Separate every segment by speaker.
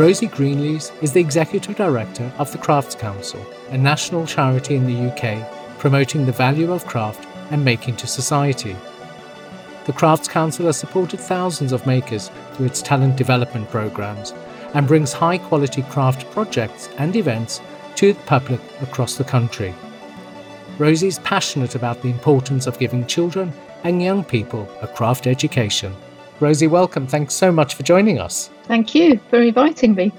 Speaker 1: Rosie Greenlees is the Executive Director of the Crafts Council, a national charity in the UK promoting the value of craft and making to society. The Crafts Council has supported thousands of makers through its talent development programs and brings high quality craft projects and events to the public across the country. Rosie is passionate about the importance of giving children and young people a craft education. Rosie, welcome. Thanks so much for joining us.
Speaker 2: Thank you for inviting me.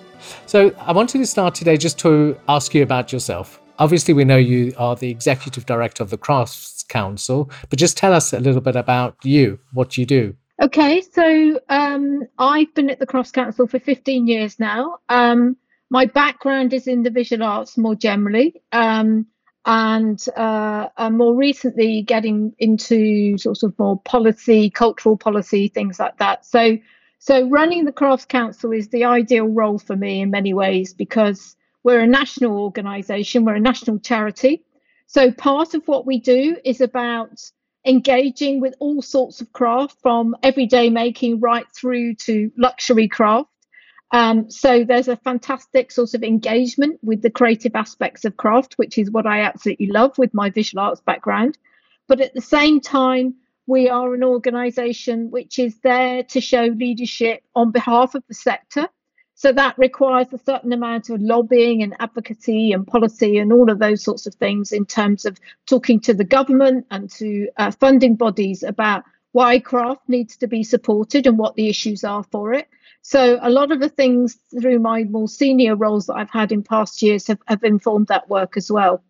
Speaker 1: So, I wanted to start today just to ask you about yourself. Obviously, we know you are the executive director of the Crafts Council, but just tell us a little bit about you, what you do.
Speaker 2: Okay, so um, I've been at the Crafts Council for 15 years now. Um, my background is in the visual arts more generally. Um, and uh, more recently getting into sort of more policy, cultural policy, things like that. So, so running the Crafts Council is the ideal role for me in many ways because we're a national organisation, we're a national charity. So part of what we do is about engaging with all sorts of craft, from everyday making right through to luxury craft. Um, so there's a fantastic sort of engagement with the creative aspects of craft, which is what I absolutely love with my visual arts background. But at the same time, we are an organisation which is there to show leadership on behalf of the sector. So that requires a certain amount of lobbying and advocacy and policy and all of those sorts of things in terms of talking to the government and to uh, funding bodies about why craft needs to be supported and what the issues are for it. So a lot of the things through my more senior roles that I've had in past years have, have informed that work as well.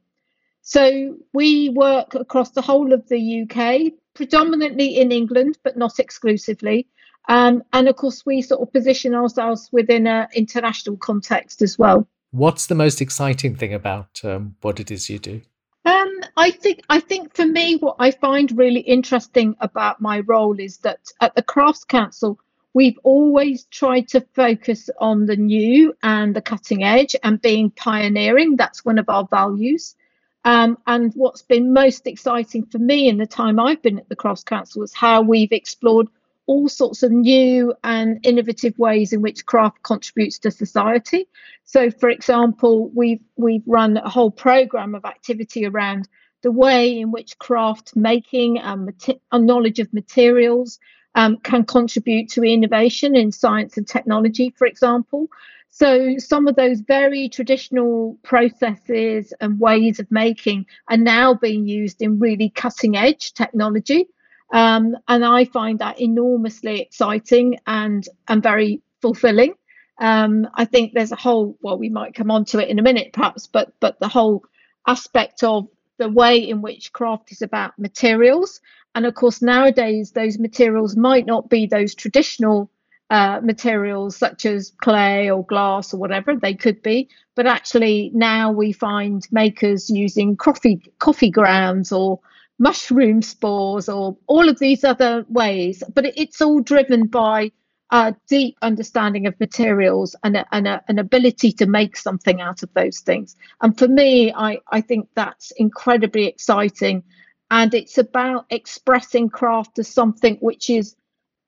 Speaker 2: So we work across the whole of the UK, predominantly in England, but not exclusively. Um, and of course, we sort of position ourselves within an international context as well.
Speaker 1: What's the most exciting thing about um, what it is you do?
Speaker 2: Um, I think I think for me, what I find really interesting about my role is that at the Crafts Council, we've always tried to focus on the new and the cutting edge and being pioneering. That's one of our values. Um, and what's been most exciting for me in the time I've been at the Crafts Council is how we've explored all sorts of new and innovative ways in which craft contributes to society. So, for example, we've we've run a whole program of activity around the way in which craft making and, and knowledge of materials um, can contribute to innovation in science and technology, for example. So, some of those very traditional processes and ways of making are now being used in really cutting edge technology. Um, and I find that enormously exciting and, and very fulfilling. Um, I think there's a whole, well, we might come on to it in a minute perhaps, but, but the whole aspect of the way in which craft is about materials and of course, nowadays, those materials might not be those traditional uh, materials such as clay or glass or whatever they could be, but actually now we find makers using coffee coffee grounds or mushroom spores or all of these other ways. But it's all driven by a deep understanding of materials and, a, and a, an ability to make something out of those things. And for me, I, I think that's incredibly exciting and it's about expressing craft as something which is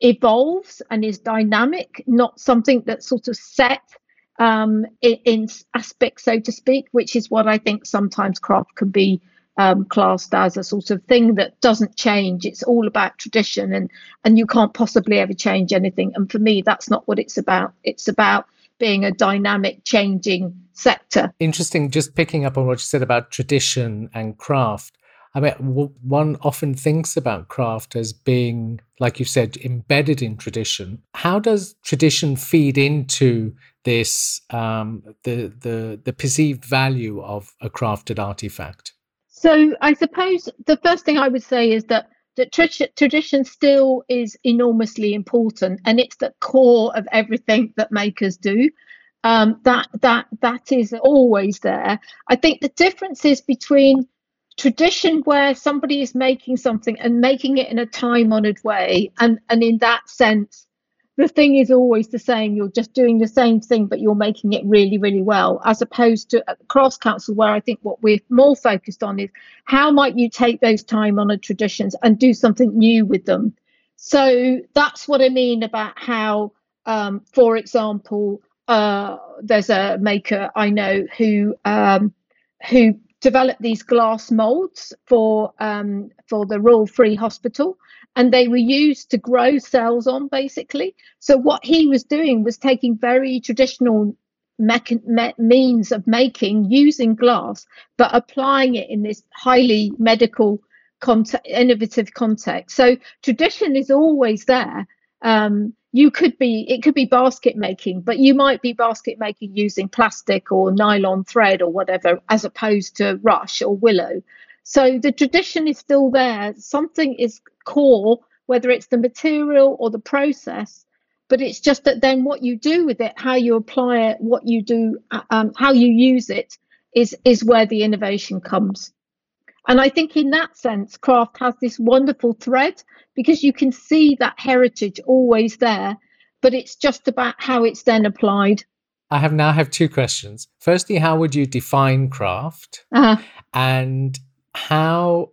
Speaker 2: evolves and is dynamic, not something that's sort of set um, in, in aspects, so to speak, which is what I think sometimes craft can be um, classed as a sort of thing that doesn't change. It's all about tradition, and and you can't possibly ever change anything. And for me, that's not what it's about. It's about being a dynamic, changing sector.
Speaker 1: Interesting. Just picking up on what you said about tradition and craft. I mean, one often thinks about craft as being, like you said, embedded in tradition. How does tradition feed into this, um, the the the perceived value of a crafted artifact?
Speaker 2: So, I suppose the first thing I would say is that that tradition still is enormously important, and it's the core of everything that makers do. Um, that that that is always there. I think the difference is between tradition where somebody is making something and making it in a time honored way and and in that sense the thing is always the same. You're just doing the same thing but you're making it really really well as opposed to at Crafts Council where i think what we're more focused on is how might you take those time honored traditions and do something new with them? So that's what i mean about how um, for example uh, there's a maker I know who um, who developed these glass molds for um, for the Royal Free Hospital, and they were used to grow cells on basically. So what he was doing was taking very traditional mecha- me- means of making using glass, but applying it in this highly medical innovative context. So tradition is always there. Um, you could be it could be basket making but you might be basket making using plastic or nylon thread or whatever as opposed to rush or willow. So the tradition is still there. Something is core whether it's the material or the process but it's just that then what you do with it how you apply it what you do um, how you use it is is where the innovation comes and I think in that sense, craft has this wonderful thread because you can see that heritage always there, but it's just about how it's then applied.
Speaker 1: I have now have two questions. Firstly, how would you define craft? Uh-huh. And how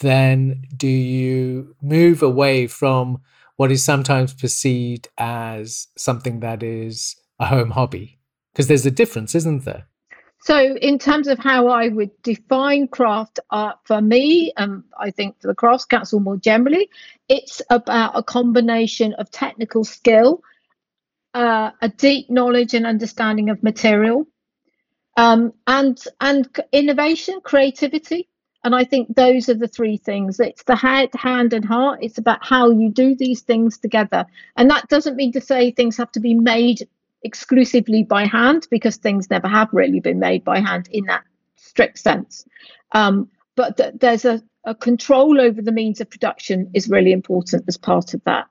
Speaker 1: then do you move away from what is sometimes perceived as something that is a home hobby? Because there's a difference, isn't there?
Speaker 2: So, in terms of how I would define craft art for me, and um, I think for the Crafts Council more generally, it's about a combination of technical skill, uh, a deep knowledge and understanding of material, um, and and innovation, creativity. And I think those are the three things. It's the head, hand, and heart. It's about how you do these things together. And that doesn't mean to say things have to be made exclusively by hand because things never have really been made by hand in that strict sense. Um, but th- there's a, a control over the means of production is really important as part of that.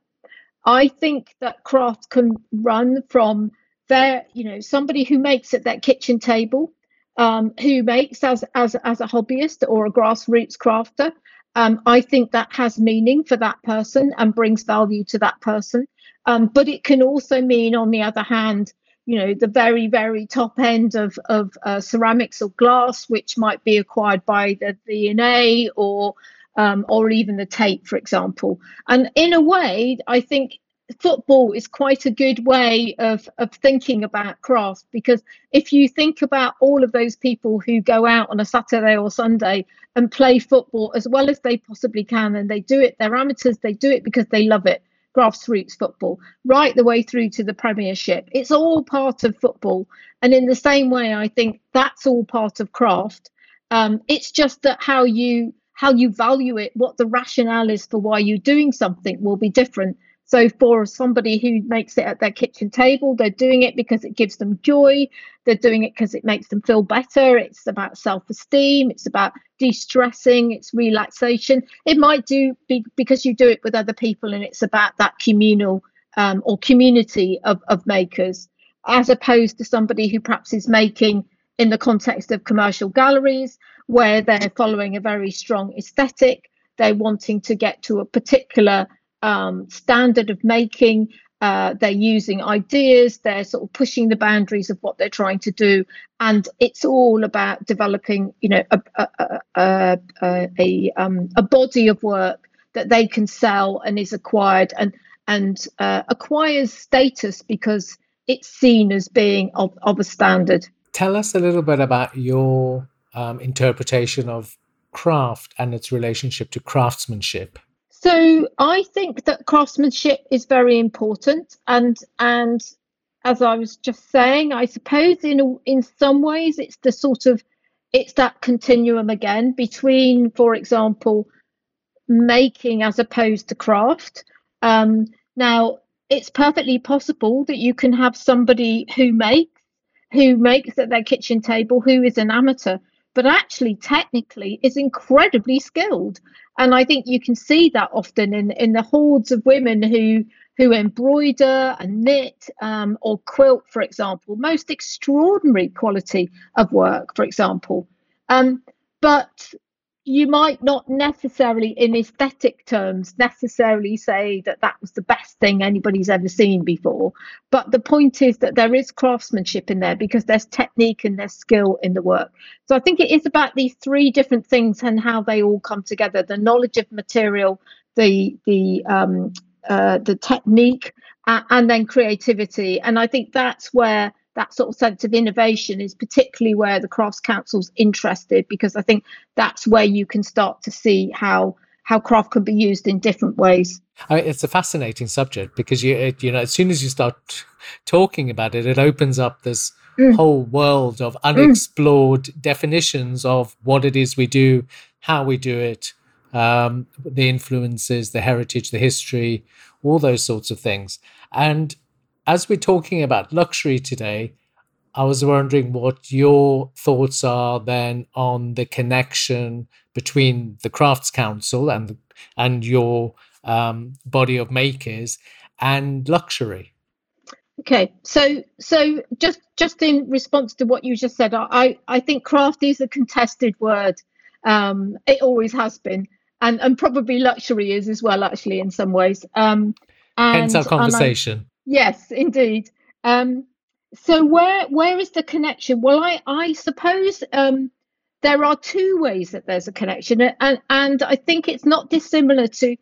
Speaker 2: I think that craft can run from there, you know, somebody who makes at their kitchen table, um, who makes as as as a hobbyist or a grassroots crafter. Um, I think that has meaning for that person and brings value to that person. Um, but it can also mean, on the other hand, you know, the very, very top end of, of uh, ceramics or glass, which might be acquired by the V&A or um, or even the Tate, for example. And in a way, I think football is quite a good way of, of thinking about craft because if you think about all of those people who go out on a Saturday or Sunday and play football as well as they possibly can, and they do it, they're amateurs, they do it because they love it grassroots football, right the way through to the Premiership. It's all part of football. And in the same way, I think that's all part of craft. Um, it's just that how you how you value it, what the rationale is for why you're doing something will be different. So for somebody who makes it at their kitchen table, they're doing it because it gives them joy. They're doing it because it makes them feel better. It's about self-esteem. It's about de-stressing. It's relaxation. It might do be because you do it with other people, and it's about that communal um, or community of, of makers, as opposed to somebody who perhaps is making in the context of commercial galleries where they're following a very strong aesthetic. They're wanting to get to a particular um, standard of making. Uh, they're using ideas. They're sort of pushing the boundaries of what they're trying to do, and it's all about developing, you know, a a a, a, a, um, a body of work that they can sell and is acquired and and uh, acquires status because it's seen as being of, of a standard.
Speaker 1: Tell us a little bit about your um, interpretation of craft and its relationship to craftsmanship.
Speaker 2: So I think that craftsmanship is very important, and and as I was just saying, I suppose in in some ways it's the sort of it's that continuum again between, for example, making as opposed to craft. Um, now it's perfectly possible that you can have somebody who makes who makes at their kitchen table who is an amateur but actually technically is incredibly skilled. And i think you can see that often in in the hordes of women who who embroider and knit um, or quilt for example most extraordinary quality of work for example. Um, but you might not necessarily, in aesthetic terms, necessarily say that that was the best thing anybody's ever seen before. But the point is that there is craftsmanship in there because there's technique and there's skill in the work. So I think it is about these three different things and how they all come together: the knowledge of material, the the um, uh, the technique, uh, and then creativity. And I think that's where that sort of sense of innovation is particularly where the crafts council's interested because i think that's where you can start to see how how craft can be used in different ways
Speaker 1: I mean, it's a fascinating subject because you it, you know as soon as you start talking about it it opens up this mm. whole world of unexplored mm. definitions of what it is we do how we do it um, the influences the heritage the history all those sorts of things and as we're talking about luxury today, I was wondering what your thoughts are then on the connection between the Crafts Council and and your um, body of makers and luxury.
Speaker 2: Okay, so so just just in response to what you just said, I I think craft is a contested word. Um, it always has been, and and probably luxury is as well, actually, in some ways. Um,
Speaker 1: and, Hence our conversation.
Speaker 2: Yes, indeed. Um, so where where is the connection? Well, I I suppose um, there are two ways that there's a connection, and and I think it's not dissimilar to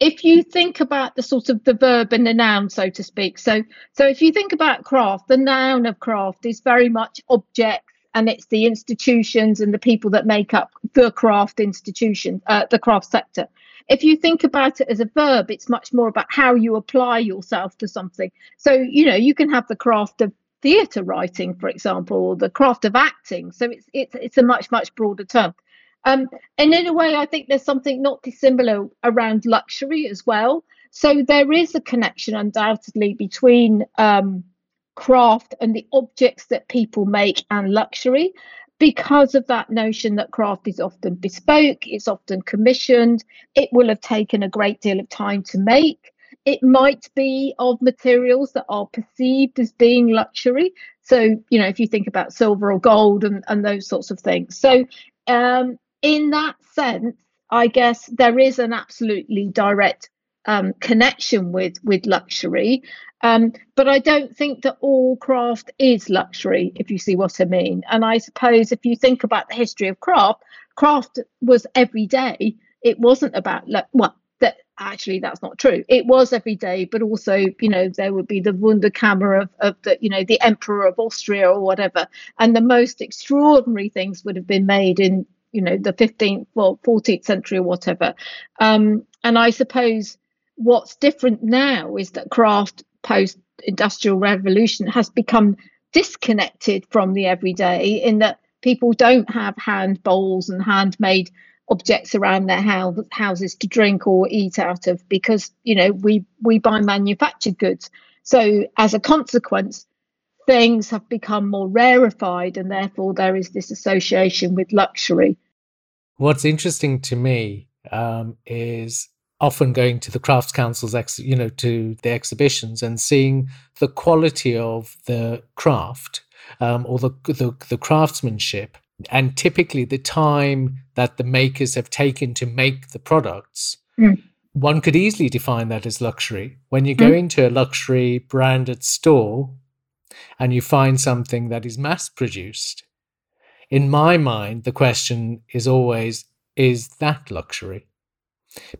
Speaker 2: if you think about the sort of the verb and the noun, so to speak. So so if you think about craft, the noun of craft is very much objects, and it's the institutions and the people that make up the craft institution, uh, the craft sector. If you think about it as a verb, it's much more about how you apply yourself to something. So, you know, you can have the craft of theatre writing, for example, or the craft of acting. So it's it's it's a much much broader term. Um, and in a way, I think there's something not dissimilar around luxury as well. So there is a connection, undoubtedly, between um, craft and the objects that people make and luxury because of that notion that craft is often bespoke, it's often commissioned, it will have taken a great deal of time to make. It might be of materials that are perceived as being luxury. So, you know, if you think about silver or gold and, and those sorts of things. So, um, in that sense, I guess there is an absolutely direct um, connection with with luxury. Um, but I don't think that all craft is luxury, if you see what I mean. And I suppose if you think about the history of craft, craft was every day. It wasn't about well, that actually that's not true. It was every day, but also you know there would be the Wunderkammer of, of the you know the Emperor of Austria or whatever, and the most extraordinary things would have been made in you know the 15th well 14th century or whatever. Um, and I suppose what's different now is that craft post industrial revolution has become disconnected from the everyday in that people don't have hand bowls and handmade objects around their house, houses to drink or eat out of because you know we we buy manufactured goods. So as a consequence things have become more rarefied and therefore there is this association with luxury.
Speaker 1: What's interesting to me um, is often going to the crafts councils ex, you know to the exhibitions and seeing the quality of the craft um, or the, the, the craftsmanship and typically the time that the makers have taken to make the products mm. one could easily define that as luxury when you go mm. into a luxury branded store and you find something that is mass produced in my mind the question is always is that luxury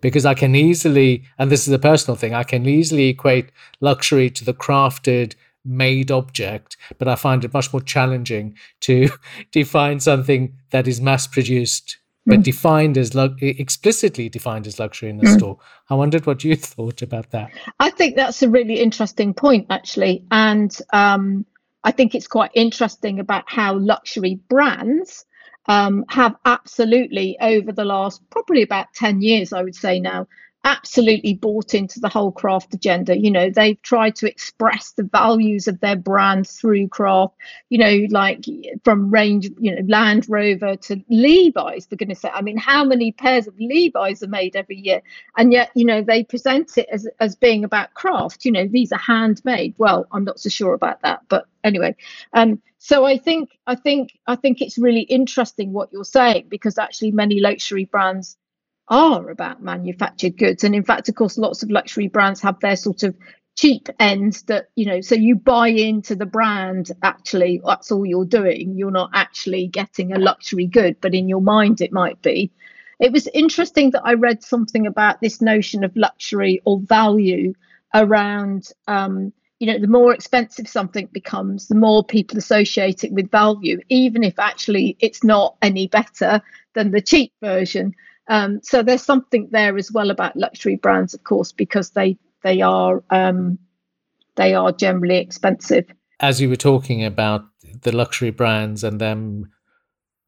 Speaker 1: because I can easily, and this is a personal thing, I can easily equate luxury to the crafted, made object, but I find it much more challenging to define something that is mass produced but mm. defined as lu- explicitly defined as luxury in the mm. store. I wondered what you thought about that.
Speaker 2: I think that's a really interesting point, actually, and um, I think it's quite interesting about how luxury brands um, have absolutely, over the last probably about 10 years, I would say now, absolutely bought into the whole craft agenda. You know, they've tried to express the values of their brand through craft, you know, like from range, you know, Land Rover to Levi's, for goodness sake. I mean, how many pairs of Levi's are made every year? And yet, you know, they present it as, as being about craft. You know, these are handmade. Well, I'm not so sure about that, but anyway. Um, so I think I think I think it's really interesting what you're saying because actually many luxury brands are about manufactured goods. And in fact, of course, lots of luxury brands have their sort of cheap ends that, you know, so you buy into the brand, actually, that's all you're doing. You're not actually getting a luxury good, but in your mind, it might be. It was interesting that I read something about this notion of luxury or value around um, you know the more expensive something becomes the more people associate it with value even if actually it's not any better than the cheap version um, so there's something there as well about luxury brands of course because they they are um, they are generally expensive
Speaker 1: as you were talking about the luxury brands and them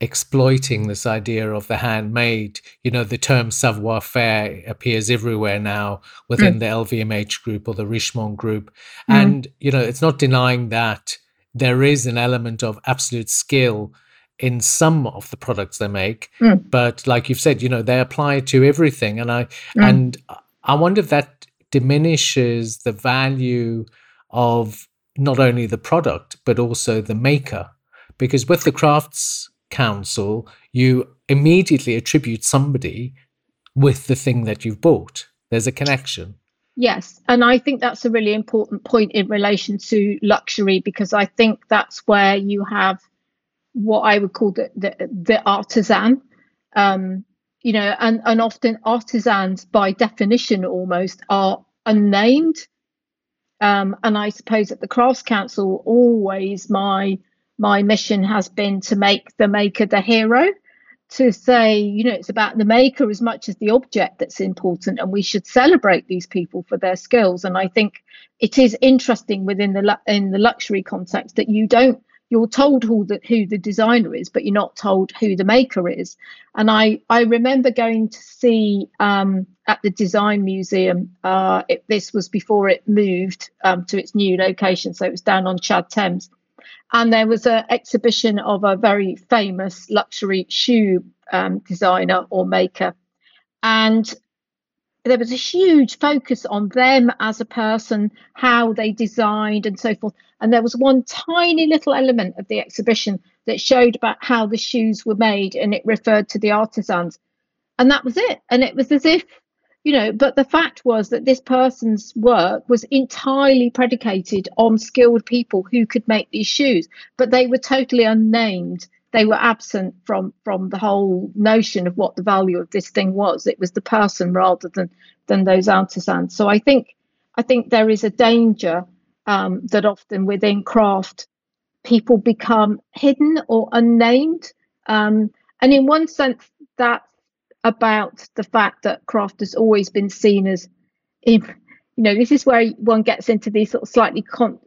Speaker 1: exploiting this idea of the handmade. You know, the term savoir faire appears everywhere now within mm. the LVMH group or the Richemont group. Mm. And, you know, it's not denying that there is an element of absolute skill in some of the products they make. Mm. But like you've said, you know, they apply to everything. And I mm. and I wonder if that diminishes the value of not only the product, but also the maker. Because with the crafts council, you immediately attribute somebody with the thing that you've bought. There's a connection.
Speaker 2: Yes, and I think that's a really important point in relation to luxury because I think that's where you have what I would call the the, the artisan. Um, you know, and and often artisans by definition almost are unnamed. Um, and I suppose at the Crafts Council, always my my mission has been to make the maker the hero to say you know it's about the maker as much as the object that's important and we should celebrate these people for their skills and i think it is interesting within the in the luxury context that you don't you're told who the, who the designer is but you're not told who the maker is and i i remember going to see um, at the design museum uh, it, this was before it moved um, to its new location so it was down on Shad Thames and there was an exhibition of a very famous luxury shoe um, designer or maker. And there was a huge focus on them as a person, how they designed, and so forth. And there was one tiny little element of the exhibition that showed about how the shoes were made, and it referred to the artisans. And that was it. And it was as if you know but the fact was that this person's work was entirely predicated on skilled people who could make these shoes but they were totally unnamed they were absent from from the whole notion of what the value of this thing was. It was the person rather than than those artisans. So i think i think there is a danger um, that often within craft people become hidden or unnamed. Um, and in one sense that's about the fact that craft has always been seen as, you know, this is where one gets into these sort of slightly con-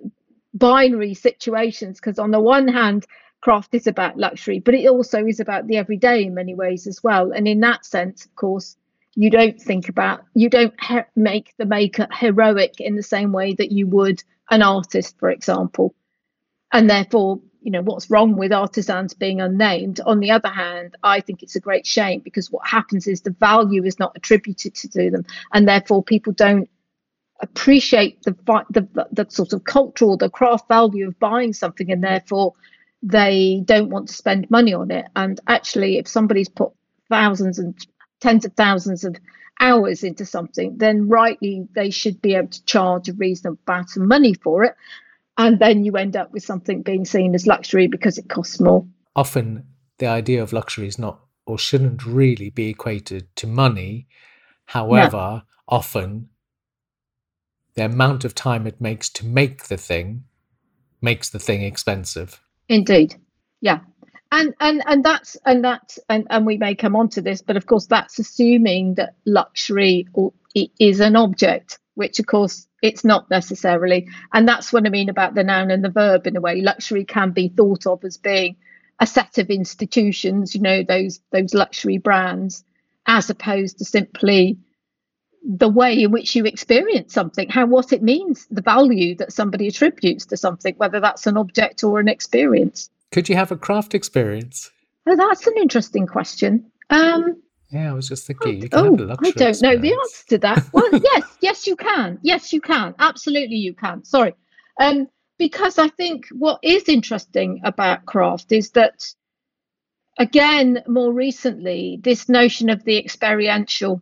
Speaker 2: binary situations because on the one hand, craft is about luxury, but it also is about the everyday in many ways as well. And in that sense, of course, you don't think about, you don't he- make the maker heroic in the same way that you would an artist, for example. And therefore, you know what's wrong with artisans being unnamed on the other hand i think it's a great shame because what happens is the value is not attributed to them and therefore people don't appreciate the the, the sort of cultural the craft value of buying something and therefore they don't want to spend money on it and actually if somebody's put thousands and tens of thousands of hours into something then rightly they should be able to charge a reasonable amount of money for it and then you end up with something being seen as luxury because it costs more.
Speaker 1: Often, the idea of luxury is not or shouldn't really be equated to money. However, often the amount of time it makes to make the thing makes the thing expensive.
Speaker 2: Indeed. Yeah. And and and that's and that's and, and we may come on to this, but of course that's assuming that luxury is an object, which of course it's not necessarily. And that's what I mean about the noun and the verb in a way. Luxury can be thought of as being a set of institutions, you know, those those luxury brands, as opposed to simply the way in which you experience something, how what it means, the value that somebody attributes to something, whether that's an object or an experience.
Speaker 1: Could you have a craft experience?
Speaker 2: Oh, that's an interesting question. Um,
Speaker 1: yeah, I was just thinking. You can oh,
Speaker 2: I don't know the answer to that. Well, yes, yes, you can. Yes, you can. Absolutely, you can. Sorry, um, because I think what is interesting about craft is that, again, more recently, this notion of the experiential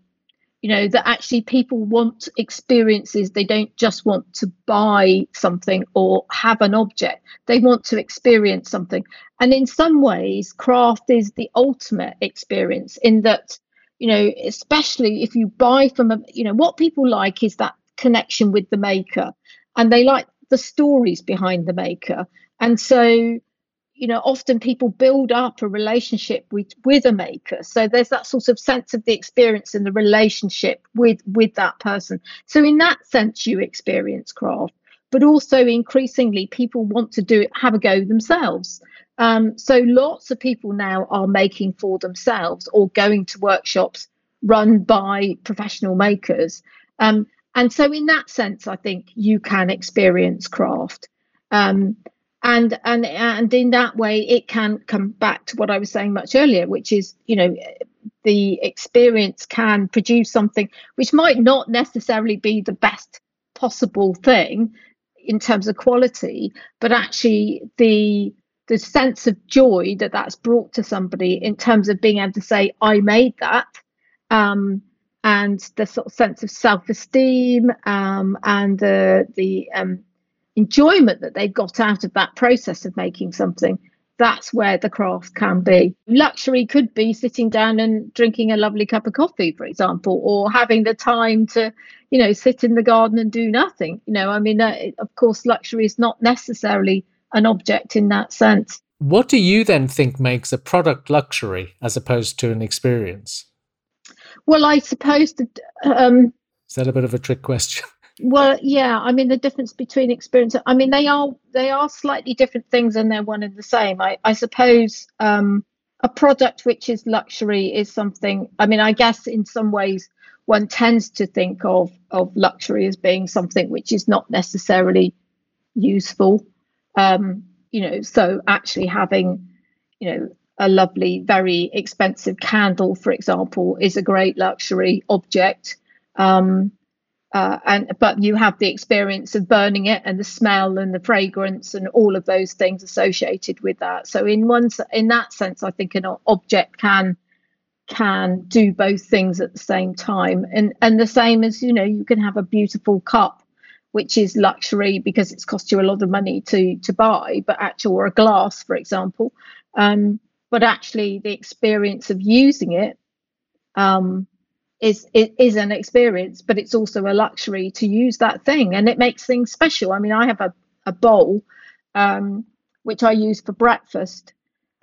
Speaker 2: you know that actually people want experiences. They don't just want to buy something or have an object. They want to experience something. And in some ways craft is the ultimate experience in that you know especially if you buy from a you know what people like is that connection with the maker. And they like the stories behind the maker. And so you know often people build up a relationship with with a maker. So there's that sort of sense of the experience and the relationship with with that person. So in that sense you experience craft but also increasingly people want to do it have a go themselves. Um, so lots of people now are making for themselves or going to workshops run by professional makers. Um, and so in that sense i think you can experience craft. Um, and and and in that way it can come back to what i was saying much earlier which is you know the experience can produce something which might not necessarily be the best possible thing in terms of quality but actually the the sense of joy that that's brought to somebody in terms of being able to say i made that um, and the sort of sense of self-esteem um, and the the um, enjoyment that they got out of that process of making something that's where the craft can be. Luxury could be sitting down and drinking a lovely cup of coffee, for example, or having the time to, you know, sit in the garden and do nothing. You know, I mean, uh, of course, luxury is not necessarily an object in that sense.
Speaker 1: What do you then think makes a product luxury as opposed to an experience?
Speaker 2: Well, I suppose that. Um,
Speaker 1: is that a bit of a trick question?
Speaker 2: Well, yeah. I mean, the difference between experience. I mean, they are they are slightly different things, and they're one and the same. I I suppose um, a product which is luxury is something. I mean, I guess in some ways one tends to think of of luxury as being something which is not necessarily useful. Um, you know, so actually having, you know, a lovely, very expensive candle, for example, is a great luxury object. Um, uh, and but you have the experience of burning it and the smell and the fragrance and all of those things associated with that. So in one in that sense, I think an object can can do both things at the same time. And and the same as you know, you can have a beautiful cup, which is luxury because it's cost you a lot of money to to buy, but actual or a glass, for example. Um, but actually, the experience of using it um, is it is an experience, but it's also a luxury to use that thing, and it makes things special. I mean, I have a a bowl um, which I use for breakfast.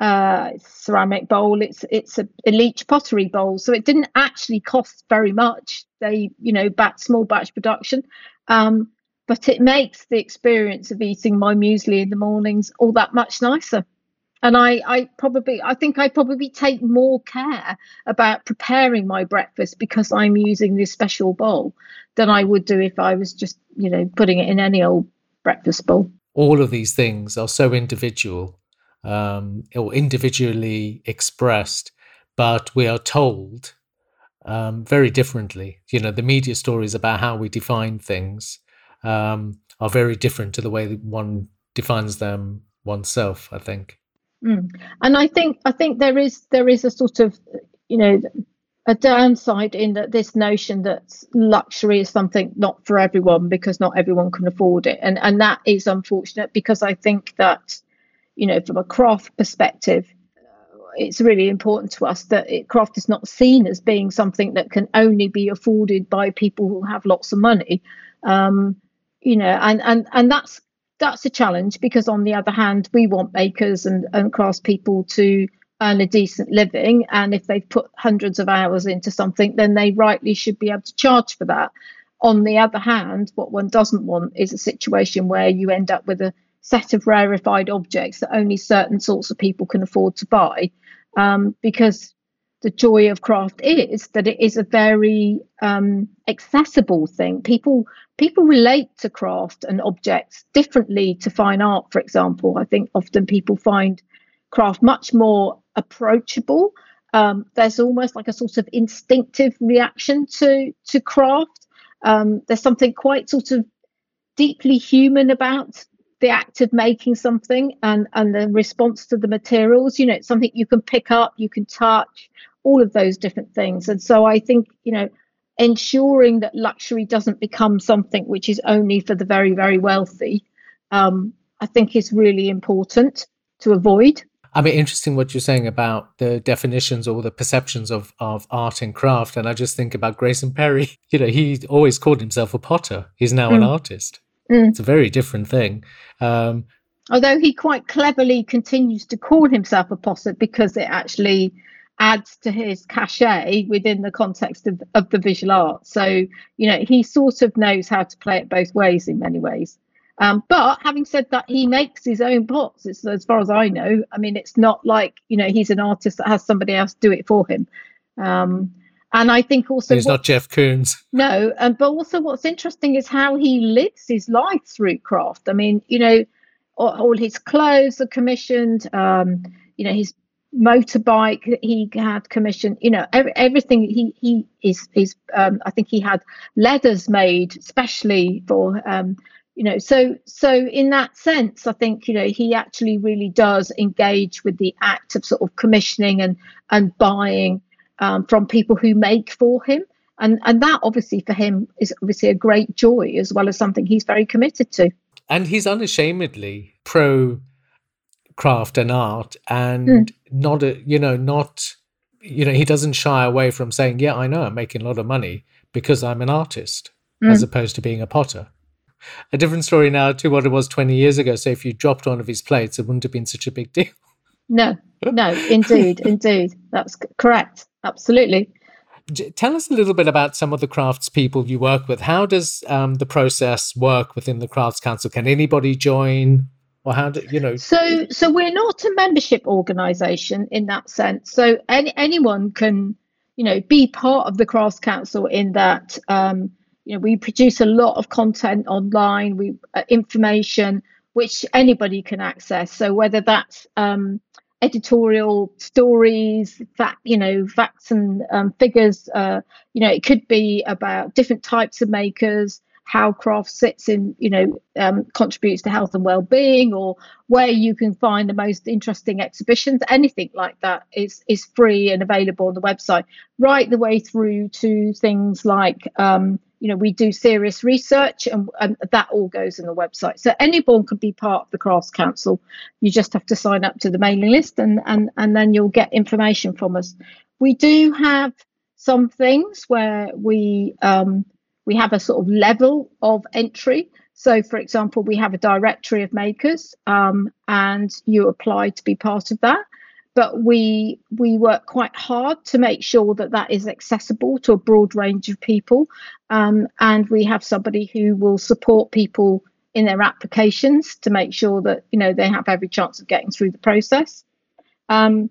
Speaker 2: Uh, ceramic bowl. It's it's a, a Leach pottery bowl, so it didn't actually cost very much. They you know bat small batch production, um, but it makes the experience of eating my muesli in the mornings all that much nicer and I, I probably i think i probably take more care about preparing my breakfast because i'm using this special bowl than i would do if i was just you know putting it in any old breakfast bowl.
Speaker 1: All of these things are so individual um, or individually expressed but we are told um, very differently. You know the media stories about how we define things um, are very different to the way one defines them oneself i think
Speaker 2: Mm. And I think I think there is there is a sort of you know a downside in that this notion that luxury is something not for everyone because not everyone can afford it and and that is unfortunate because I think that you know from a craft perspective it's really important to us that it, craft is not seen as being something that can only be afforded by people who have lots of money um, you know and and and that's that's a challenge because on the other hand we want makers and, and craftspeople to earn a decent living. And if they've put hundreds of hours into something then they rightly should be able to charge for that. On the other hand what one doesn't want is a situation where you end up with a set of rarefied objects that only certain sorts of people can afford to buy. Um, because the joy of craft is that it is a very um, accessible thing. People people relate to craft and objects differently to fine art, for example. I think often people find craft much more approachable. Um, there's almost like a sort of instinctive reaction to to craft. Um, there's something quite sort of deeply human about the act of making something and and the response to the materials. You know, it's something you can pick up, you can touch, all of those different things. And so I think, you know, ensuring that luxury doesn't become something which is only for the very, very wealthy, um, I think is really important to avoid.
Speaker 1: I mean, interesting what you're saying about the definitions or the perceptions of, of art and craft. And I just think about Grayson Perry. You know, he always called himself a potter. He's now mm. an artist. Mm. It's a very different thing. Um,
Speaker 2: Although he quite cleverly continues to call himself a potter because it actually adds to his cachet within the context of, of the visual art. So, you know, he sort of knows how to play it both ways in many ways. Um, but having said that, he makes his own pots. It's, as far as I know. I mean, it's not like you know he's an artist that has somebody else do it for him. Um, and I think also
Speaker 1: he's what, not Jeff Koons.
Speaker 2: No, and but also what's interesting is how he lives his life through craft. I mean, you know, all, all his clothes are commissioned. Um, you know, his motorbike he had commissioned. You know, every, everything he he is is. Um, I think he had leathers made specially for um, you know so so in that sense i think you know he actually really does engage with the act of sort of commissioning and and buying um, from people who make for him and and that obviously for him is obviously a great joy as well as something he's very committed to
Speaker 1: and he's unashamedly pro craft and art and mm. not a you know not you know he doesn't shy away from saying yeah i know i'm making a lot of money because i'm an artist mm. as opposed to being a potter a different story now to what it was 20 years ago. So if you dropped one of his plates, it wouldn't have been such a big deal.
Speaker 2: No, no, indeed, indeed. That's correct. Absolutely.
Speaker 1: Tell us a little bit about some of the crafts people you work with. How does um, the process work within the Crafts Council? Can anybody join? Or how do you know?
Speaker 2: So, so we're not a membership organisation in that sense. So, any anyone can, you know, be part of the Crafts Council in that um, you know we produce a lot of content online we uh, information which anybody can access so whether that's um, editorial stories fact you know facts and um, figures uh, you know it could be about different types of makers how craft sits in you know um, contributes to health and well-being or where you can find the most interesting exhibitions anything like that is is free and available on the website. Right the way through to things like um, you know we do serious research and, and that all goes in the website. So anyone can be part of the crafts council. You just have to sign up to the mailing list and and and then you'll get information from us. We do have some things where we um, we have a sort of level of entry. So for example we have a directory of makers um, and you apply to be part of that. But we we work quite hard to make sure that that is accessible to a broad range of people um, and we have somebody who will support people in their applications to make sure that you know they have every chance of getting through the process. Um,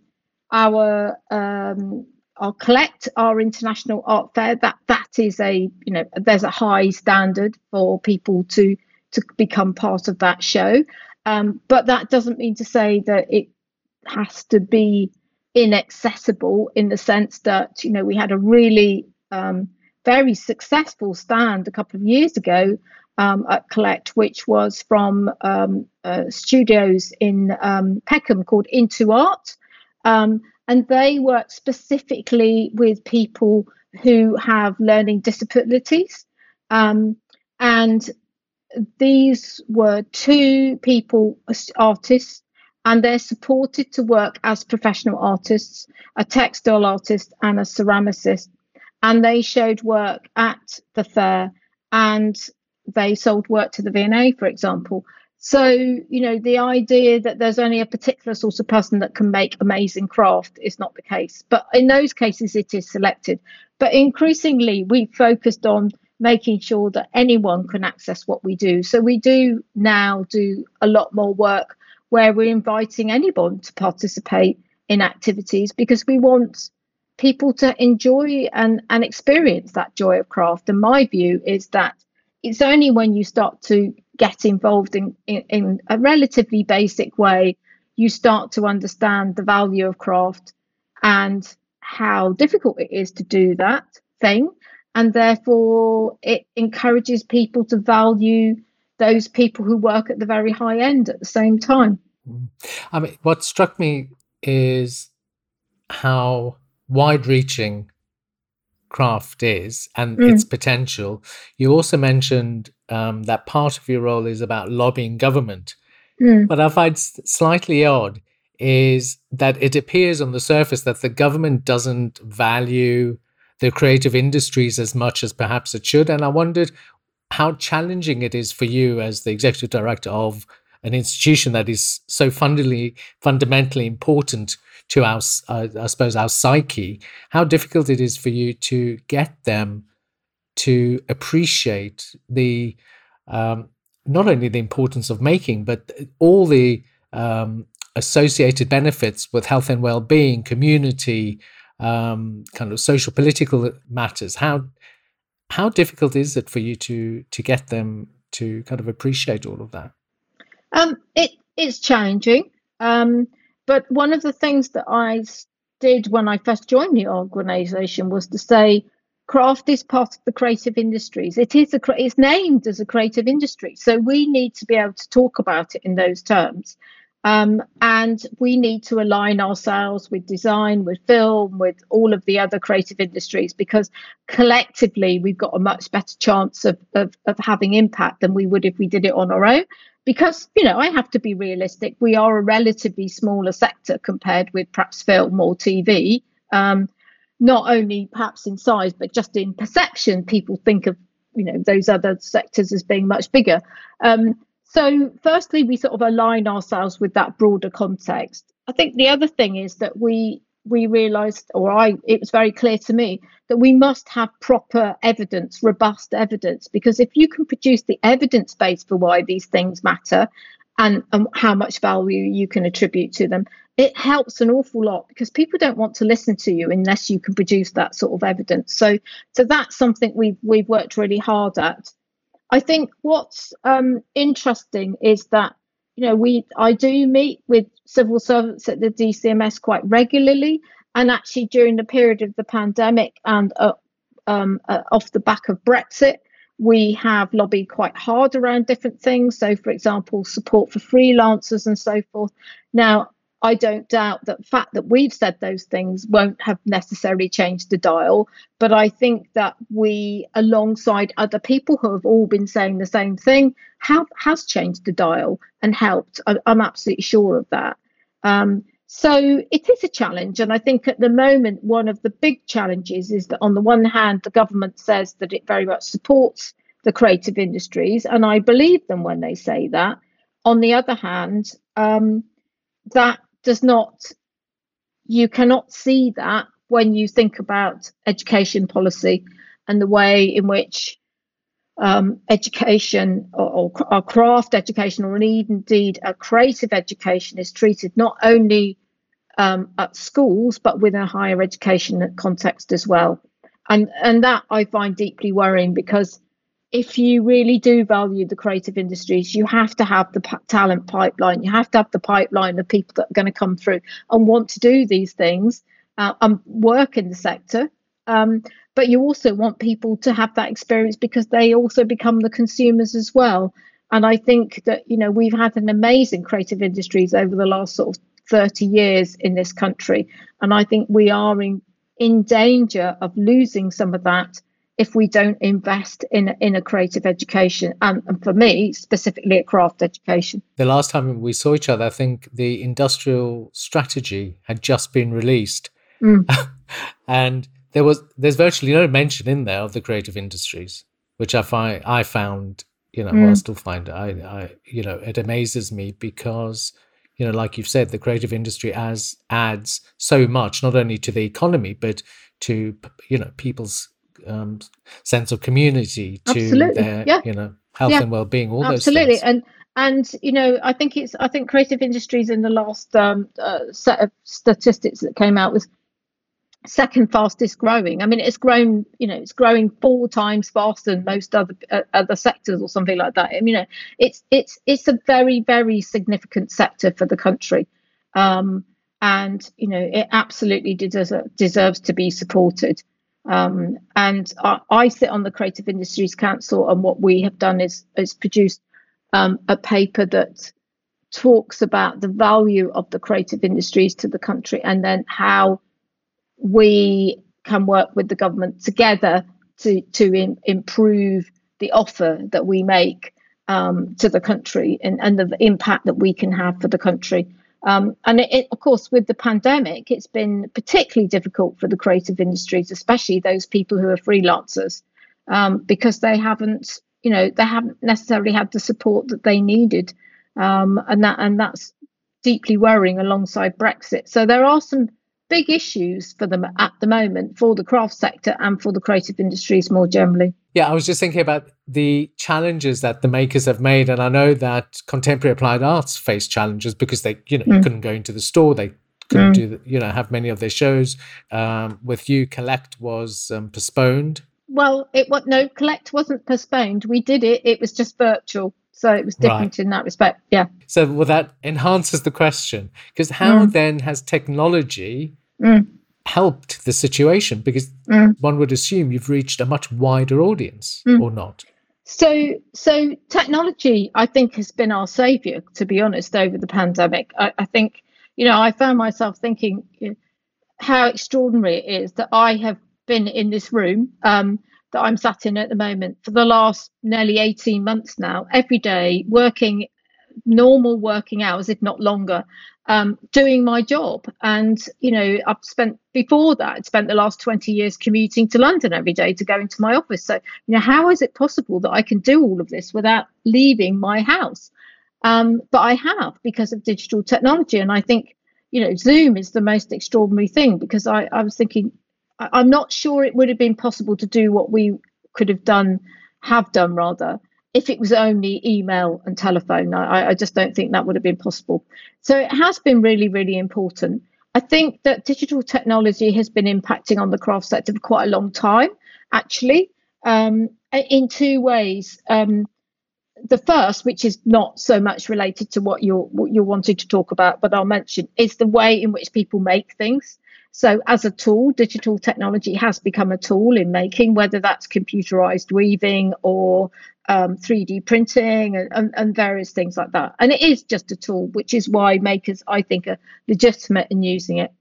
Speaker 2: our um, our collect our international art fair. That that is a you know there's a high standard for people to to become part of that show. Um, but that doesn't mean to say that it has to be inaccessible in the sense that you know we had a really um, very successful stand a couple of years ago um, at Collect, which was from um, uh, studios in um, Peckham called Intoart, um, and they work specifically with people who have learning disabilities, um, and these were two people, artists and they're supported to work as professional artists, a textile artist and a ceramicist. And they showed work at the fair and they sold work to the V&A, for example. So, you know, the idea that there's only a particular sort of person that can make amazing craft is not the case. But in those cases, it is selected. But increasingly, we focused on making sure that anyone can access what we do. So we do now do a lot more work where we're inviting anyone to participate in activities because we want people to enjoy and, and experience that joy of craft. And my view is that it's only when you start to get involved in, in, in a relatively basic way, you start to understand the value of craft and how difficult it is to do that thing. And therefore, it encourages people to value those people who work at the very high end at the same time.
Speaker 1: Mm. I mean, what struck me is how wide reaching craft is and mm. its potential. You also mentioned um, that part of your role is about lobbying government. Mm. What I find slightly odd is that it appears on the surface that the government doesn't value the creative industries as much as perhaps it should. And I wondered how challenging it is for you as the executive director of an institution that is so fundamentally fundamentally important to our, uh, I suppose, our psyche. How difficult it is for you to get them to appreciate the um, not only the importance of making, but all the um, associated benefits with health and well-being, community, um, kind of social political matters. How how difficult is it for you to to get them to kind of appreciate all of that?
Speaker 2: Um, it is challenging, um, but one of the things that I did when I first joined the organisation was to say craft is part of the creative industries. It is a it's named as a creative industry, so we need to be able to talk about it in those terms. Um, and we need to align ourselves with design, with film, with all of the other creative industries because collectively we've got a much better chance of, of, of having impact than we would if we did it on our own. Because, you know, I have to be realistic. We are a relatively smaller sector compared with perhaps film or TV. Um, not only perhaps in size, but just in perception, people think of you know those other sectors as being much bigger. Um, so, firstly, we sort of align ourselves with that broader context. I think the other thing is that we we realised, or I, it was very clear to me that we must have proper evidence, robust evidence, because if you can produce the evidence base for why these things matter, and, and how much value you can attribute to them, it helps an awful lot because people don't want to listen to you unless you can produce that sort of evidence. So, so that's something we've we've worked really hard at. I think what's um, interesting is that you know we I do meet with civil servants at the DCMS quite regularly, and actually during the period of the pandemic and uh, um, uh, off the back of Brexit, we have lobbied quite hard around different things. So, for example, support for freelancers and so forth. Now, I don't doubt that the fact that we've said those things won't have necessarily changed the dial. But I think that we, alongside other people who have all been saying the same thing, have has changed the dial and helped. I, am absolutely sure of that. Um, so it is a challenge. And I think at the moment, one of the big challenges is that on the one hand, the government says that it very much supports the creative industries. And I believe them when they say that. On the other hand, um, that does not, you cannot see that when you think about education policy and the way in which um, education or, or, craft education or indeed a creative education is treated not only um, at schools but within a higher education context as well. And and that i find deeply worrying because if you really do value the creative industries, you have to have the p- talent pipeline. You have to have the pipeline of people that are going to come through and want to do these things uh, and work in the sector. Um, but you also want people to have that experience because they also become the consumers as well. And I think that you know we've had an amazing creative industries over the last sort of 30 years in this country, and I think we are in in danger of losing some of that if we don't invest in in a creative education and, and, for me specifically a craft education
Speaker 1: the last time we saw each other i think the industrial strategy had just been released mm. and there was there's virtually no mention in there of the creative industries which i find i found you know mm. well, i still find i i you know it amazes me because you know like you've said the creative industry as adds so much not only to the economy but to you know people's um, sense of community to absolutely. their yeah. you know health yeah. and well-being all
Speaker 2: absolutely.
Speaker 1: those
Speaker 2: things and and you know i think it's i think creative industries in the last um, uh, set of statistics that came out was second fastest growing i mean it's grown you know it's growing four times faster than most other uh, other sectors or something like that i mean you know it's it's it's a very very significant sector for the country um, and you know it absolutely deserves, deserves to be supported um, and I, I, sit on the Creative Industries Council, and what we have done is is produced um, a paper that talks about the value of the creative industries to the country, and then how we can work with the government together to to in, improve the offer that we make um, to the country and, and the impact that we can have for the country. Um, and it, of course, with the pandemic, it's been particularly difficult for the creative industries, especially those people who are freelancers, um, because they haven't, you know, they haven't necessarily had the support that they needed, um, and that and that's deeply worrying alongside Brexit. So there are some big issues for them at the moment for the craft sector and for the creative industries more generally.
Speaker 1: Yeah, I was just thinking about the challenges that the makers have made, and I know that contemporary applied arts face challenges because they, you know, mm. couldn't go into the store, they couldn't mm. do, the, you know, have many of their shows. Um, with you, Collect was um, postponed.
Speaker 2: Well, it what no, Collect wasn't postponed. We did it. It was just virtual. So it was different right. in that respect. Yeah.
Speaker 1: So well, that enhances the question because how mm. then has technology mm. helped the situation? Because mm. one would assume you've reached a much wider audience, mm. or not.
Speaker 2: So, so technology, I think, has been our savior. To be honest, over the pandemic, I, I think you know I found myself thinking how extraordinary it is that I have been in this room. Um, that I'm sat in at the moment for the last nearly 18 months now, every day working normal working hours, if not longer, um, doing my job. And, you know, I've spent before that, I'd spent the last 20 years commuting to London every day to go into my office. So, you know, how is it possible that I can do all of this without leaving my house? Um, but I have because of digital technology. And I think, you know, Zoom is the most extraordinary thing because I, I was thinking, I'm not sure it would have been possible to do what we could have done, have done rather, if it was only email and telephone. I, I just don't think that would have been possible. So it has been really, really important. I think that digital technology has been impacting on the craft sector for quite a long time, actually, um, in two ways. Um, the first, which is not so much related to what you're what you're wanting to talk about, but I'll mention, is the way in which people make things. So, as a tool, digital technology has become a tool in making, whether that's computerized weaving or um, 3D printing and, and, and, various things like that. And it is just a tool, which is why makers, I think, are legitimate in using it.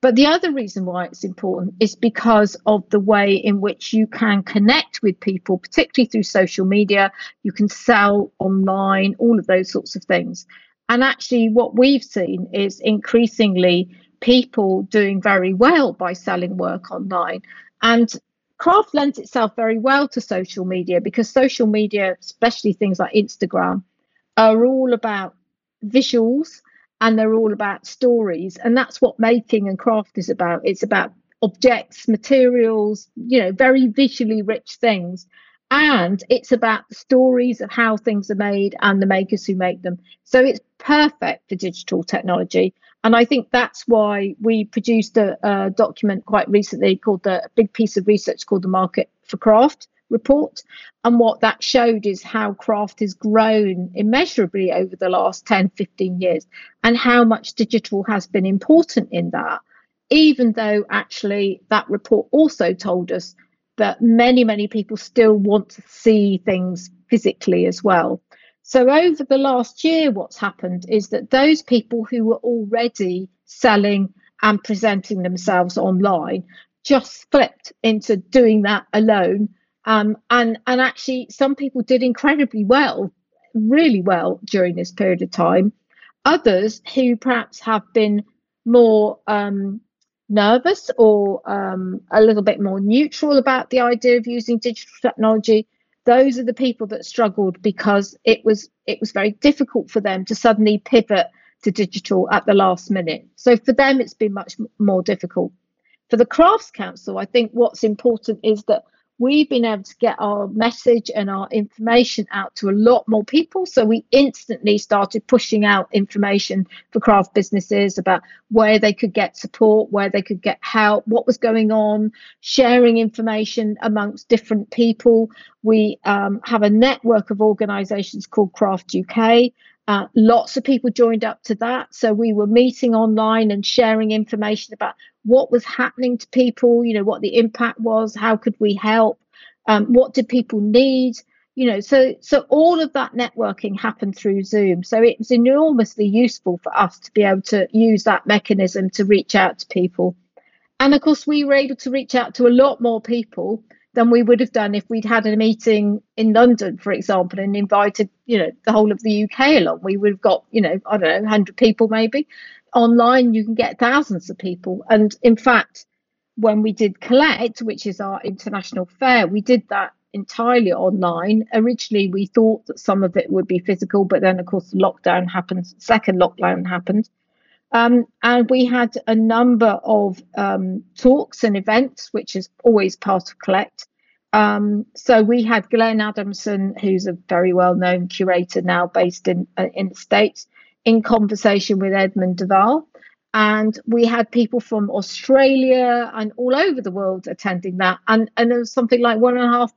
Speaker 2: But the other reason why it's important is because of the way in which you can connect with people, particularly through social media. You can sell online, all of those sorts of things. And actually, what we've seen is increasingly people doing very well by selling work online. And craft lends itself very well to social media because social media, especially things like Instagram, are all about visuals and they're all about stories. And that's what making and craft is about. It's about objects, materials, you know, very visually rich things. And it's about the stories of how things are made and the makers who make them. So it's perfect for digital technology. And I think that's why we produced a, a document quite recently called the big piece of research called the Market for Craft report. And what that showed is how craft has grown immeasurably over the last 10, 15 years, and how much digital has been important in that, even though actually that report also told us that many, many people still want to see things physically as well. So, over the last year, what's happened is that those people who were already selling and presenting themselves online just flipped into doing that alone. Um, and, and actually, some people did incredibly well, really well during this period of time. Others who perhaps have been more um, nervous or um, a little bit more neutral about the idea of using digital technology those are the people that struggled because it was it was very difficult for them to suddenly pivot to digital at the last minute. So for them, it's been much more difficult. For the Crafts Council, I think what's important is that we've been able to get our message and our information out to a lot more people. So we instantly started pushing out information for craft businesses about where they could get support, where they could get help, what was going on, sharing information amongst different people. We um, have a network of organisations called Craft UK. Uh, lots of people joined up to that. So we were meeting online and sharing information about what was happening to people, you know, what the impact was, how could we help, um, what did people need, you know, so so all of that networking happened through Zoom. So it was enormously useful for us to be able to use that mechanism to reach out to people. And of course, we were able to reach out to a lot more people than we would have done if we'd had a meeting in London, for example, and invited, you know, the whole of the UK along. We would have got, you know, I don't know, 100 people maybe. Online, you can get thousands of people. And in fact, when we did Collect, which is our international fair, we did that entirely online. Originally, we thought that some of it would be physical, but then, of course, the lockdown happened, second lockdown happened. Um, and we had a number of um, talks and events, which is always part of Collect. Um, so we had Glenn Adamson, who's a very well-known curator now based in uh, in the States, in conversation with Edmund de Waal. And we had people from Australia and all over the world attending that. And, and there was something like one and a half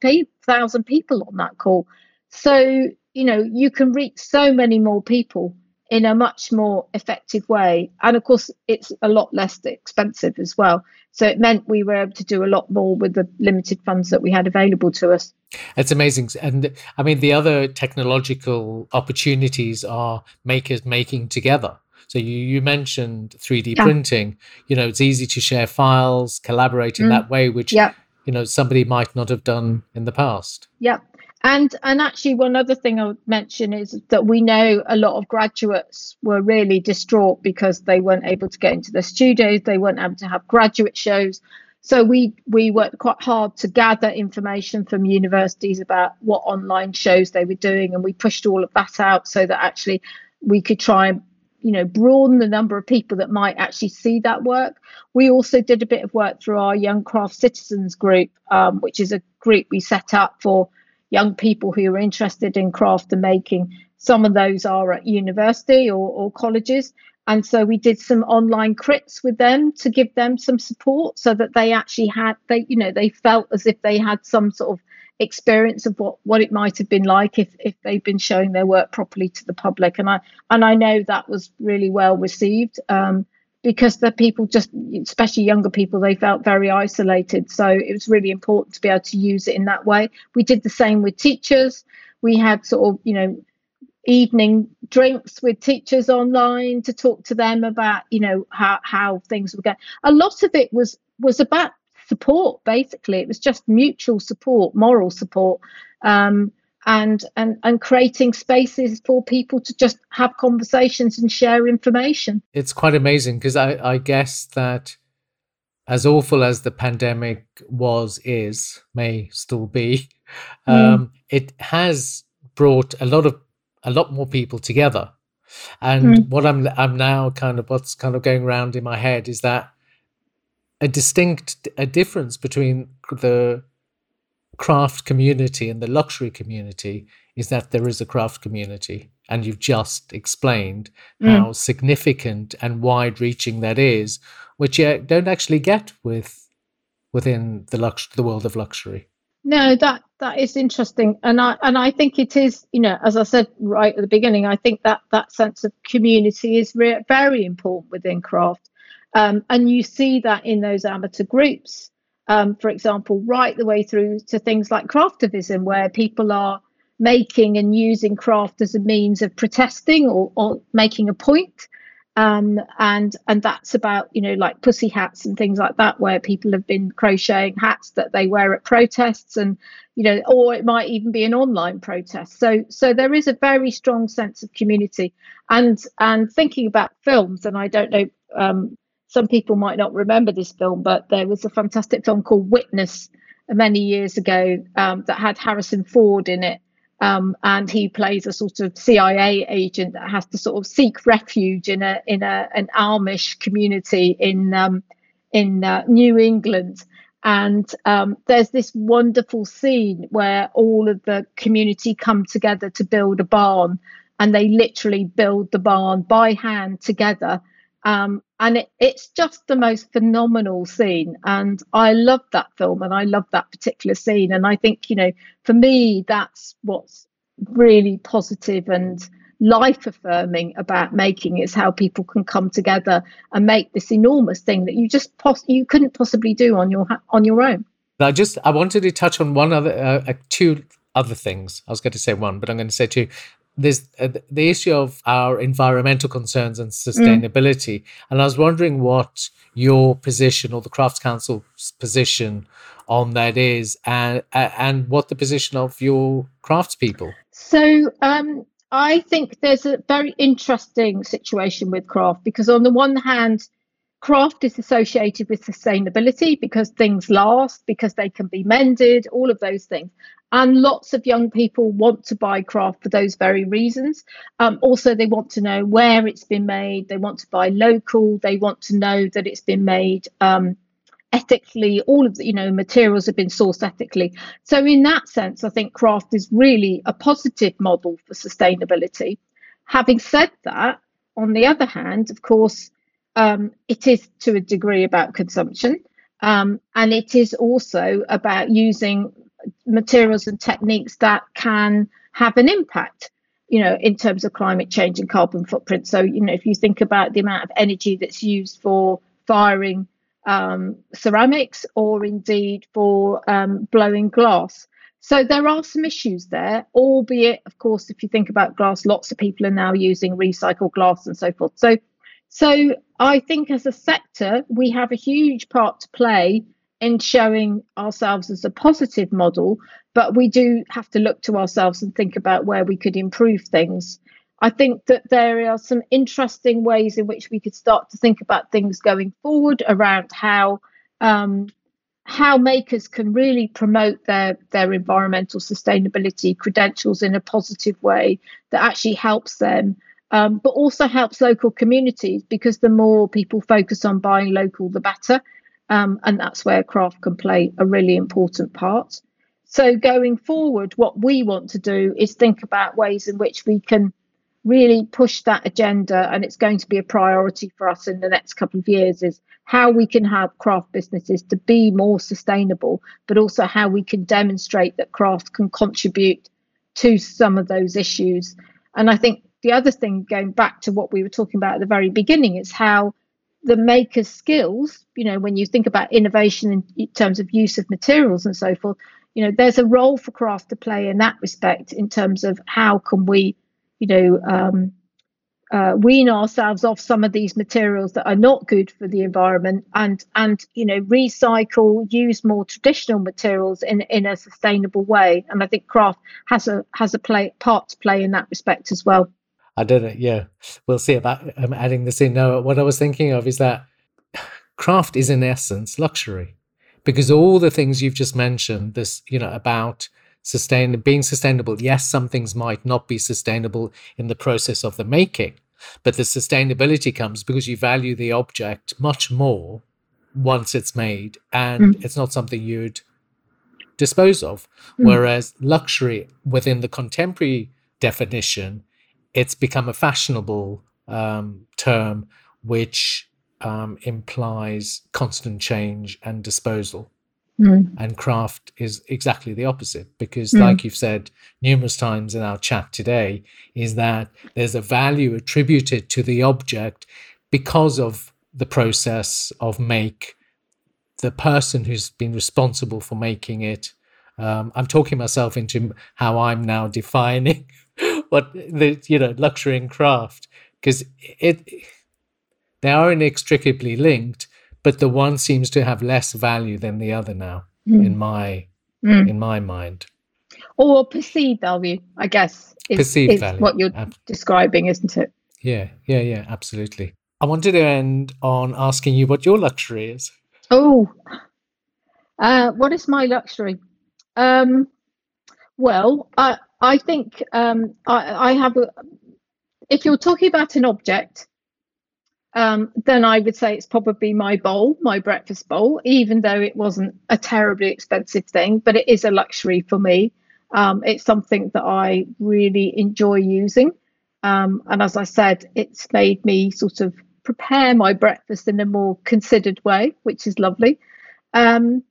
Speaker 2: thousand people on that call. So, you know, you can reach so many more people in a much more effective way. And of course, it's a lot less expensive as well. So it meant we were able to do a lot more with the limited funds that we had available to us.
Speaker 1: It's amazing. And I mean, the other technological opportunities are makers making together. So you, you mentioned 3D yeah. printing. You know, it's easy to share files, collaborate in mm. that way, which, yeah. you know, somebody might not have done in the past.
Speaker 2: Yeah. And and actually, one other thing I would mention is that we know a lot of graduates were really distraught because they weren't able to get into the studios, they weren't able to have graduate shows. So we we worked quite hard to gather information from universities about what online shows they were doing, and we pushed all of that out so that actually we could try and you know broaden the number of people that might actually see that work. We also did a bit of work through our Young Craft Citizens group, um, which is a group we set up for young people who are interested in craft and making. Some of those are at university or, or colleges. And so we did some online crits with them to give them some support so that they actually had they, you know, they felt as if they had some sort of experience of what what it might have been like if if they'd been showing their work properly to the public and i and i know that was really well received um, because the people just especially younger people they felt very isolated. So it was really important to be able to use it in that way. We did the same with teachers. We had sort of you know evening drinks with teachers online to talk to them about you know how how things were going. A lot of it was was about support basically. It was just mutual support moral support. Um, and and and creating spaces for people to just have conversations and share information
Speaker 1: it's quite amazing because I, I guess that as awful as the pandemic was is may still be mm. um, it has brought a lot of a lot more people together and mm. what i'm i'm now kind of what's kind of going around in my head is that a distinct a difference between the craft community and the luxury community is that there is a craft community. And you've just explained mm. how significant and wide reaching that is which you don't actually get with within the lux the world of luxury.
Speaker 2: No that that is interesting. And i and i think it is you know as i said right at the beginning i think that that sense of community is re- very important within craft. Um, and you see that in those amateur groups um, for example, right the way through to things like craftivism, where people are making and using craft as a means of protesting or, or making a point. Um, and and that's about you know like pussy hats and things like that where people have been crocheting hats that they wear at protests and you know or it might even be an online protest so so there is a very strong sense of community and and thinking about films and i don't know um, some people might not remember this film, but there was a fantastic film called Witness many years ago um, that had Harrison Ford in it. Um, and he plays a sort of CIA agent that has to sort of seek refuge in a in a an Amish community in um, in uh, New England. And um, there's this wonderful scene where all of the community come together to build a barn, and they literally build the barn by hand together um, and it, it's just the most phenomenal scene. And I love that film and I love that particular scene. And I think, you know, for me, that's what's really positive and life affirming about making is how people can come together and make this enormous thing that you just pos- you couldn't possibly do on your on your own.
Speaker 1: I just I wanted to touch on one other uh, uh, two other things. I was going to say one, but I'm going to say two. There's uh, the issue of our environmental concerns and sustainability. Mm. And I was wondering what your position or the Crafts Council's position on that is and and what the position of your craftspeople.
Speaker 2: So um, I think there's a very interesting situation with craft because on the one hand, craft is associated with sustainability because things last, because they can be mended, all of those things. And lots of young people want to buy craft for those very reasons. Um, also, they want to know where it's been made. They want to buy local. They want to know that it's been made um, ethically. All of the you know materials have been sourced ethically. So in that sense, I think craft is really a positive model for sustainability. Having said that, on the other hand, of course, um, it is to a degree about consumption. Um, and it is also about using materials and techniques that can have an impact you know in terms of climate change and carbon footprint. So you know if you think about the amount of energy that's used for firing um, ceramics or indeed for um, blowing glass. So there are some issues there albeit of course if you think about glass lots of people are now using recycled glass and so forth. So so i think as a sector we have a huge part to play in showing ourselves as a positive model, but we do have to look to ourselves and think about where we could improve things. I think that there are some interesting ways in which we could start to think about things going forward around how um, how makers can really promote their their environmental sustainability credentials in a positive way that actually helps them um, but also helps local communities because the more people focus on buying local the better um, and that's where craft can play a really important part. So, going forward, what we want to do is think about ways in which we can really push that agenda, and it's going to be a priority for us in the next couple of years. Is how we can help craft businesses to be more sustainable, but also how we can demonstrate that craft can contribute to some of those issues. And I think the other thing, going back to what we were talking about at the very beginning, is how the maker's skills, you know, when you think about innovation in terms of use of materials and so forth, you know, there's a role for craft to play in that respect in terms of how can we, you know, um, uh, wean ourselves off some of these materials that are not good for the environment and and you know recycle use more traditional materials in in a sustainable way. And i think craft has a has a play part to play in that respect as well
Speaker 1: I don't know. Yeah, we'll see about um, adding this in. No, what I was thinking of is that craft is in essence luxury, because all the things you've just mentioned, this you know about sustain being sustainable. Yes, some things might not be sustainable in the process of the making, but the sustainability comes because you value the object much more once it's made, and mm. it's not something you'd dispose of. Mm. Whereas luxury within the contemporary definition it's become a fashionable um, term which um, implies constant change and disposal. Mm. And craft is exactly the opposite because, mm. like you've said numerous times in our chat today, is that there's a value attributed to the object because of the process of make, the person who's been responsible for making it. Um, I'm talking myself into how I'm now defining what the you know luxury and craft because it they are inextricably linked, but the one seems to have less value than the other now mm. in my mm. in my mind.
Speaker 2: Or perceived value, I guess. Is, perceived is value. what you're Ab- describing, isn't it?
Speaker 1: Yeah, yeah, yeah, absolutely. I wanted to end on asking you what your luxury is.
Speaker 2: Oh, uh, what is my luxury? Um, well, I, I think um, I, I, have a. If you're talking about an object, um, then I would say it's probably my bowl, my breakfast bowl, even though it wasn't a terribly expensive thing, but it is a luxury for me. Um, it's something that I really enjoy using. Um, and as I said, it's made me sort of prepare my breakfast in a more considered way, which is lovely. Um,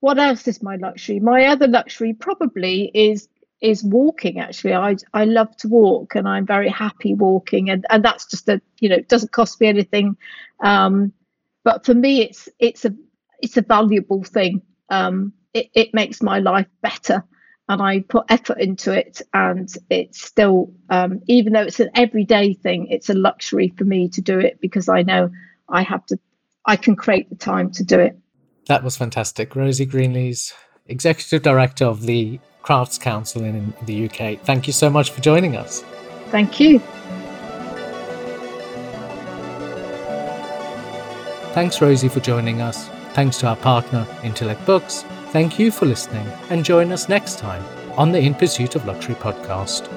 Speaker 2: what else is my luxury? My other luxury probably is is walking actually i i love to walk and i'm very happy walking and and that's just a you know it doesn't cost me anything um but for me it's it's a it's a valuable thing um it, it makes my life better and I put effort into it, and it's still, um, even though it's an everyday thing, it's a luxury for me to do it because I know I have to, I can create the time to do it.
Speaker 1: That was fantastic. Rosy Greenlees, Executive Director of the Crafts Council in the UK. Thank you so much for joining us.
Speaker 2: Thank you.
Speaker 1: Thanks, Rosy, for joining us. Thanks to our partner, Intellect Books. Thank you for listening and join us next time on the In Pursuit of Luxury podcast.